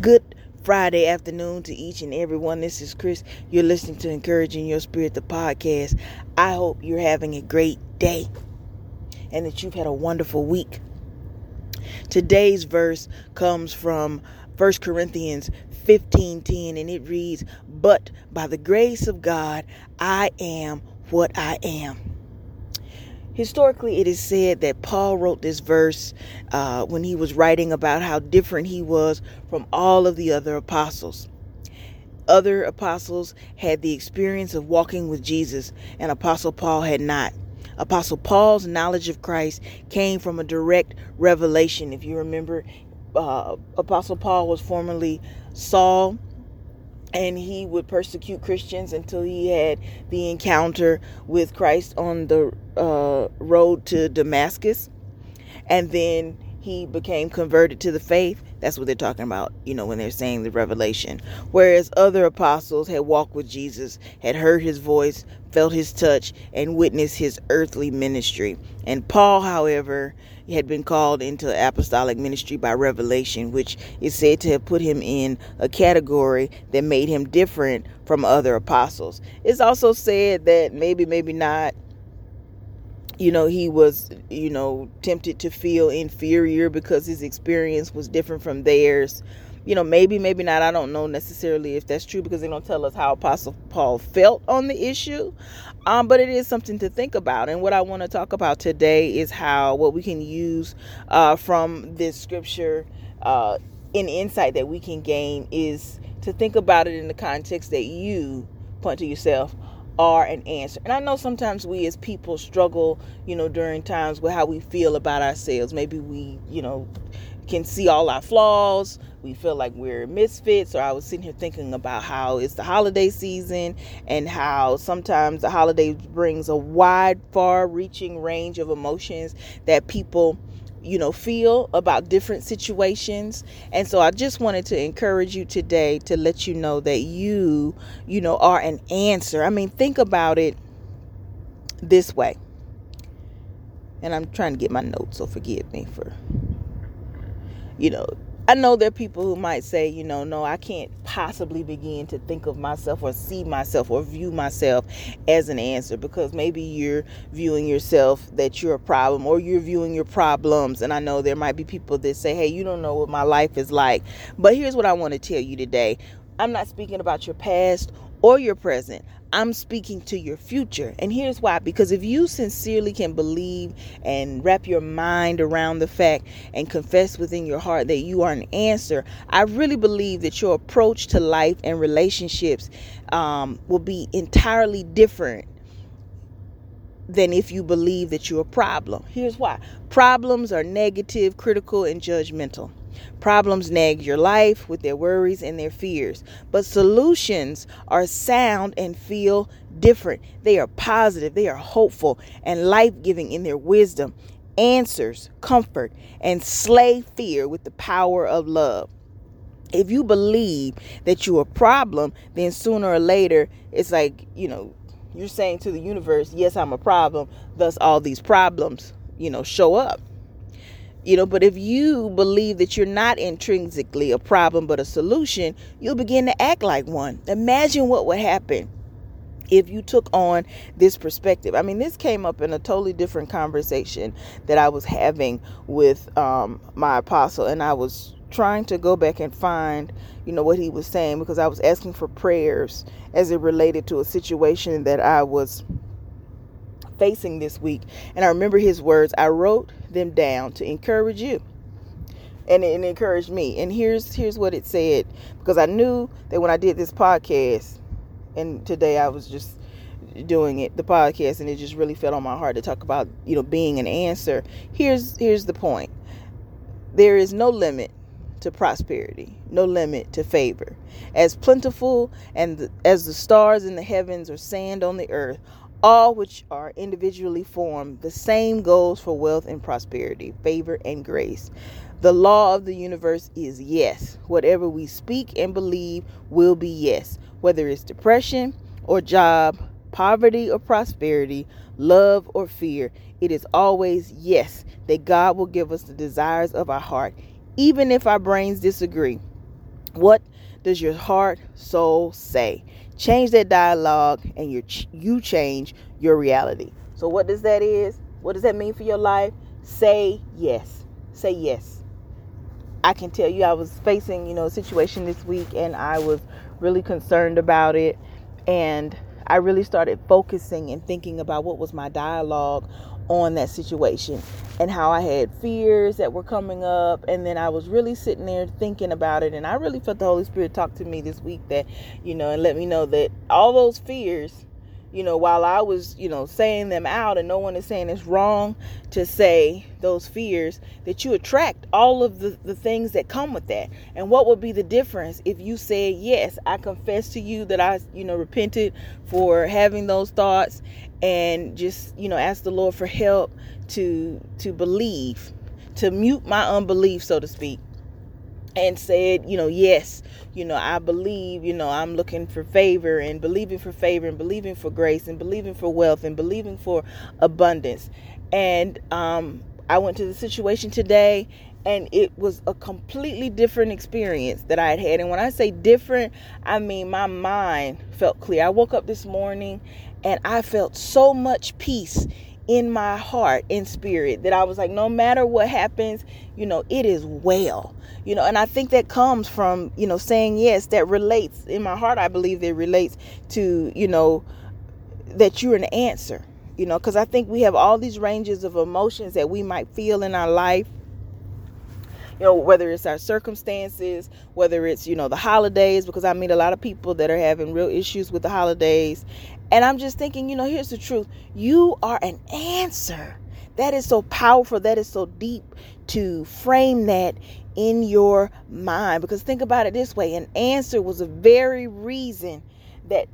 Good Friday afternoon to each and every one. This is Chris. You're listening to Encouraging Your Spirit, the podcast. I hope you're having a great day and that you've had a wonderful week. Today's verse comes from 1 Corinthians 15:10 and it reads, "But by the grace of God, I am what I am." Historically, it is said that Paul wrote this verse uh, when he was writing about how different he was from all of the other apostles. Other apostles had the experience of walking with Jesus, and Apostle Paul had not. Apostle Paul's knowledge of Christ came from a direct revelation. If you remember, uh, Apostle Paul was formerly Saul, and he would persecute Christians until he had the encounter with Christ on the uh, road to Damascus. And then he became converted to the faith. That's what they're talking about, you know, when they're saying the revelation. Whereas other apostles had walked with Jesus, had heard his voice, felt his touch, and witnessed his earthly ministry. And Paul, however, had been called into apostolic ministry by revelation, which is said to have put him in a category that made him different from other apostles. It's also said that maybe, maybe not, you know, he was, you know, tempted to feel inferior because his experience was different from theirs you know, maybe, maybe not. I don't know necessarily if that's true because they don't tell us how Apostle Paul felt on the issue. Um, but it is something to think about. And what I want to talk about today is how what we can use uh, from this scripture uh, in insight that we can gain is to think about it in the context that you point to yourself are an answer. And I know sometimes we as people struggle, you know, during times with how we feel about ourselves. Maybe we, you know, can see all our flaws. We feel like we're misfits. Or I was sitting here thinking about how it's the holiday season and how sometimes the holiday brings a wide, far reaching range of emotions that people you know feel about different situations. And so i just wanted to encourage you today to let you know that you you know are an answer. I mean think about it this way. And i'm trying to get my notes so forgive me for you know, I know there are people who might say, you know, no, I can't possibly begin to think of myself or see myself or view myself as an answer because maybe you're viewing yourself that you're a problem or you're viewing your problems. And I know there might be people that say, hey, you don't know what my life is like. But here's what I want to tell you today I'm not speaking about your past or your present. I'm speaking to your future. And here's why because if you sincerely can believe and wrap your mind around the fact and confess within your heart that you are an answer, I really believe that your approach to life and relationships um, will be entirely different than if you believe that you're a problem. Here's why problems are negative, critical, and judgmental. Problems nag your life with their worries and their fears, but solutions are sound and feel different. They are positive, they are hopeful, and life giving in their wisdom. Answers, comfort, and slay fear with the power of love. If you believe that you're a problem, then sooner or later, it's like, you know, you're saying to the universe, Yes, I'm a problem. Thus, all these problems, you know, show up. You know, but if you believe that you're not intrinsically a problem but a solution, you'll begin to act like one. Imagine what would happen if you took on this perspective. I mean, this came up in a totally different conversation that I was having with um, my apostle, and I was trying to go back and find, you know, what he was saying because I was asking for prayers as it related to a situation that I was facing this week. And I remember his words. I wrote them down to encourage you. And it, encouraged me. And here's here's what it said because I knew that when I did this podcast and today I was just doing it the podcast and it just really felt on my heart to talk about, you know, being an answer. Here's here's the point. There is no limit to prosperity, no limit to favor. As plentiful and the, as the stars in the heavens or sand on the earth, all which are individually formed, the same goes for wealth and prosperity, favor and grace. The law of the universe is yes. Whatever we speak and believe will be yes. Whether it's depression or job, poverty or prosperity, love or fear, it is always yes that God will give us the desires of our heart, even if our brains disagree. What does your heart, soul say? Change that dialogue and you you change your reality. So what does that is? What does that mean for your life? Say yes. Say yes. I can tell you I was facing, you know, a situation this week and I was really concerned about it and I really started focusing and thinking about what was my dialogue on that situation and how I had fears that were coming up. And then I was really sitting there thinking about it. And I really felt the Holy Spirit talk to me this week that, you know, and let me know that all those fears you know, while I was, you know, saying them out and no one is saying it's wrong to say those fears, that you attract all of the, the things that come with that. And what would be the difference if you said, Yes, I confess to you that I, you know, repented for having those thoughts and just, you know, ask the Lord for help to to believe, to mute my unbelief, so to speak and said, you know, yes, you know, I believe, you know, I'm looking for favor and believing for favor and believing for grace and believing for wealth and believing for abundance. And um, I went to the situation today and it was a completely different experience that I had had. And when I say different, I mean my mind felt clear. I woke up this morning and I felt so much peace in my heart and spirit that I was like, no matter what happens, you know, it is well. You know, and I think that comes from, you know, saying yes, that relates in my heart, I believe it relates to, you know, that you're an answer. You know, because I think we have all these ranges of emotions that we might feel in our life you know whether it's our circumstances whether it's you know the holidays because i meet a lot of people that are having real issues with the holidays and I'm just thinking, you know, here's the truth. You are an answer. That is so powerful. That is so deep to frame that in your mind. Because think about it this way an answer was a very reason that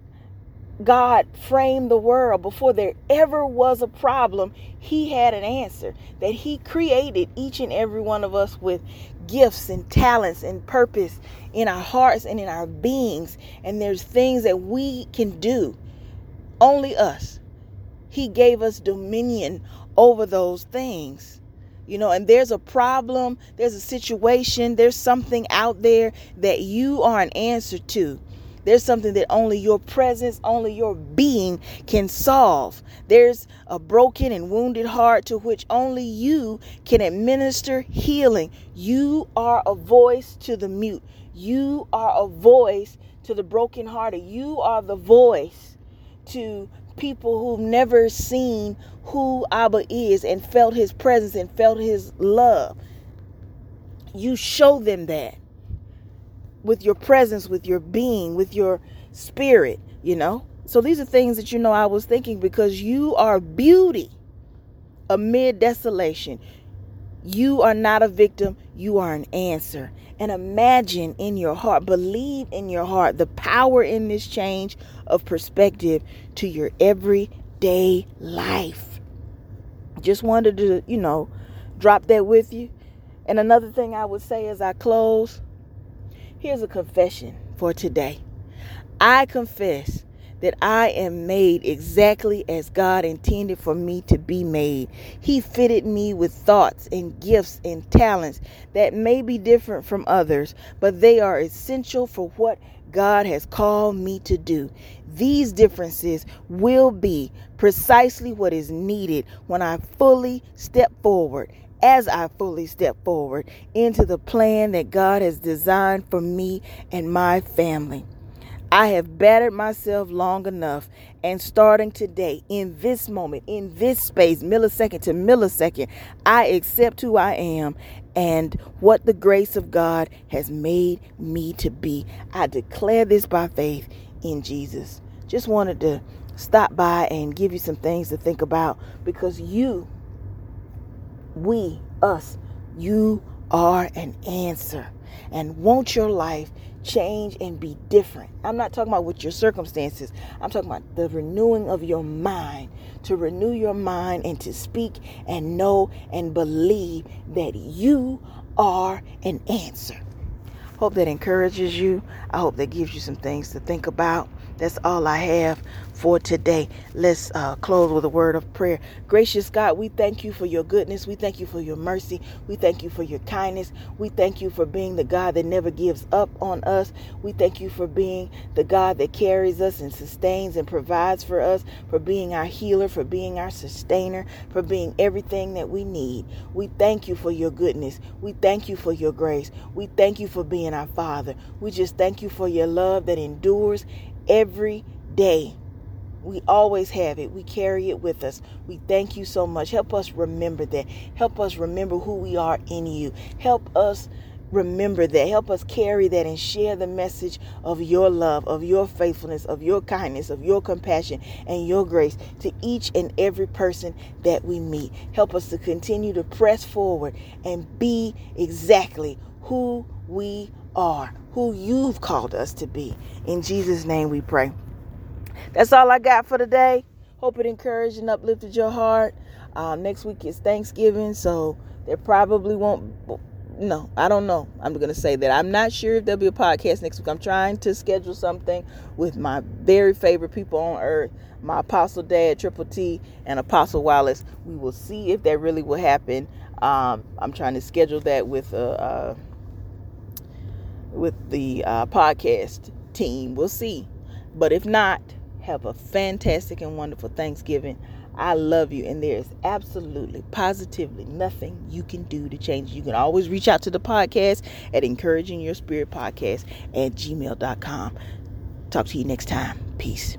God framed the world before there ever was a problem. He had an answer that He created each and every one of us with gifts and talents and purpose in our hearts and in our beings. And there's things that we can do only us. He gave us dominion over those things. You know, and there's a problem, there's a situation, there's something out there that you are an answer to. There's something that only your presence, only your being can solve. There's a broken and wounded heart to which only you can administer healing. You are a voice to the mute. You are a voice to the brokenhearted. You are the voice to people who've never seen who Abba is and felt his presence and felt his love. You show them that with your presence, with your being, with your spirit, you know? So these are things that you know I was thinking because you are beauty amid desolation. You are not a victim, you are an answer. And imagine in your heart, believe in your heart the power in this change of perspective to your everyday life. Just wanted to, you know, drop that with you. And another thing I would say as I close here's a confession for today. I confess that I am made exactly as God intended for me to be made. He fitted me with thoughts and gifts and talents that may be different from others, but they are essential for what God has called me to do. These differences will be precisely what is needed when I fully step forward as I fully step forward into the plan that God has designed for me and my family. I have battered myself long enough, and starting today, in this moment, in this space, millisecond to millisecond, I accept who I am and what the grace of God has made me to be. I declare this by faith in Jesus. Just wanted to stop by and give you some things to think about because you, we, us, you are an answer. And won't your life change and be different. I'm not talking about with your circumstances. I'm talking about the renewing of your mind, to renew your mind and to speak and know and believe that you are an answer. Hope that encourages you. I hope that gives you some things to think about. That's all I have for today. Let's uh, close with a word of prayer. Gracious God, we thank you for your goodness. We thank you for your mercy. We thank you for your kindness. We thank you for being the God that never gives up on us. We thank you for being the God that carries us and sustains and provides for us, for being our healer, for being our sustainer, for being everything that we need. We thank you for your goodness. We thank you for your grace. We thank you for being our Father. We just thank you for your love that endures every day. We always have it. We carry it with us. We thank you so much. Help us remember that. Help us remember who we are in you. Help us remember that. Help us carry that and share the message of your love, of your faithfulness, of your kindness, of your compassion, and your grace to each and every person that we meet. Help us to continue to press forward and be exactly who we are, who you've called us to be. In Jesus' name we pray. That's all I got for today. Hope it encouraged and uplifted your heart. Uh, next week is Thanksgiving, so there probably won't. No, I don't know. I'm going to say that. I'm not sure if there'll be a podcast next week. I'm trying to schedule something with my very favorite people on earth, my Apostle Dad, Triple T, and Apostle Wallace. We will see if that really will happen. Um, I'm trying to schedule that with uh, uh with the uh, podcast team. We'll see. But if not, have a fantastic and wonderful Thanksgiving. I love you, and there is absolutely, positively nothing you can do to change. You can always reach out to the podcast at encouraging your spirit podcast at gmail.com. Talk to you next time. Peace.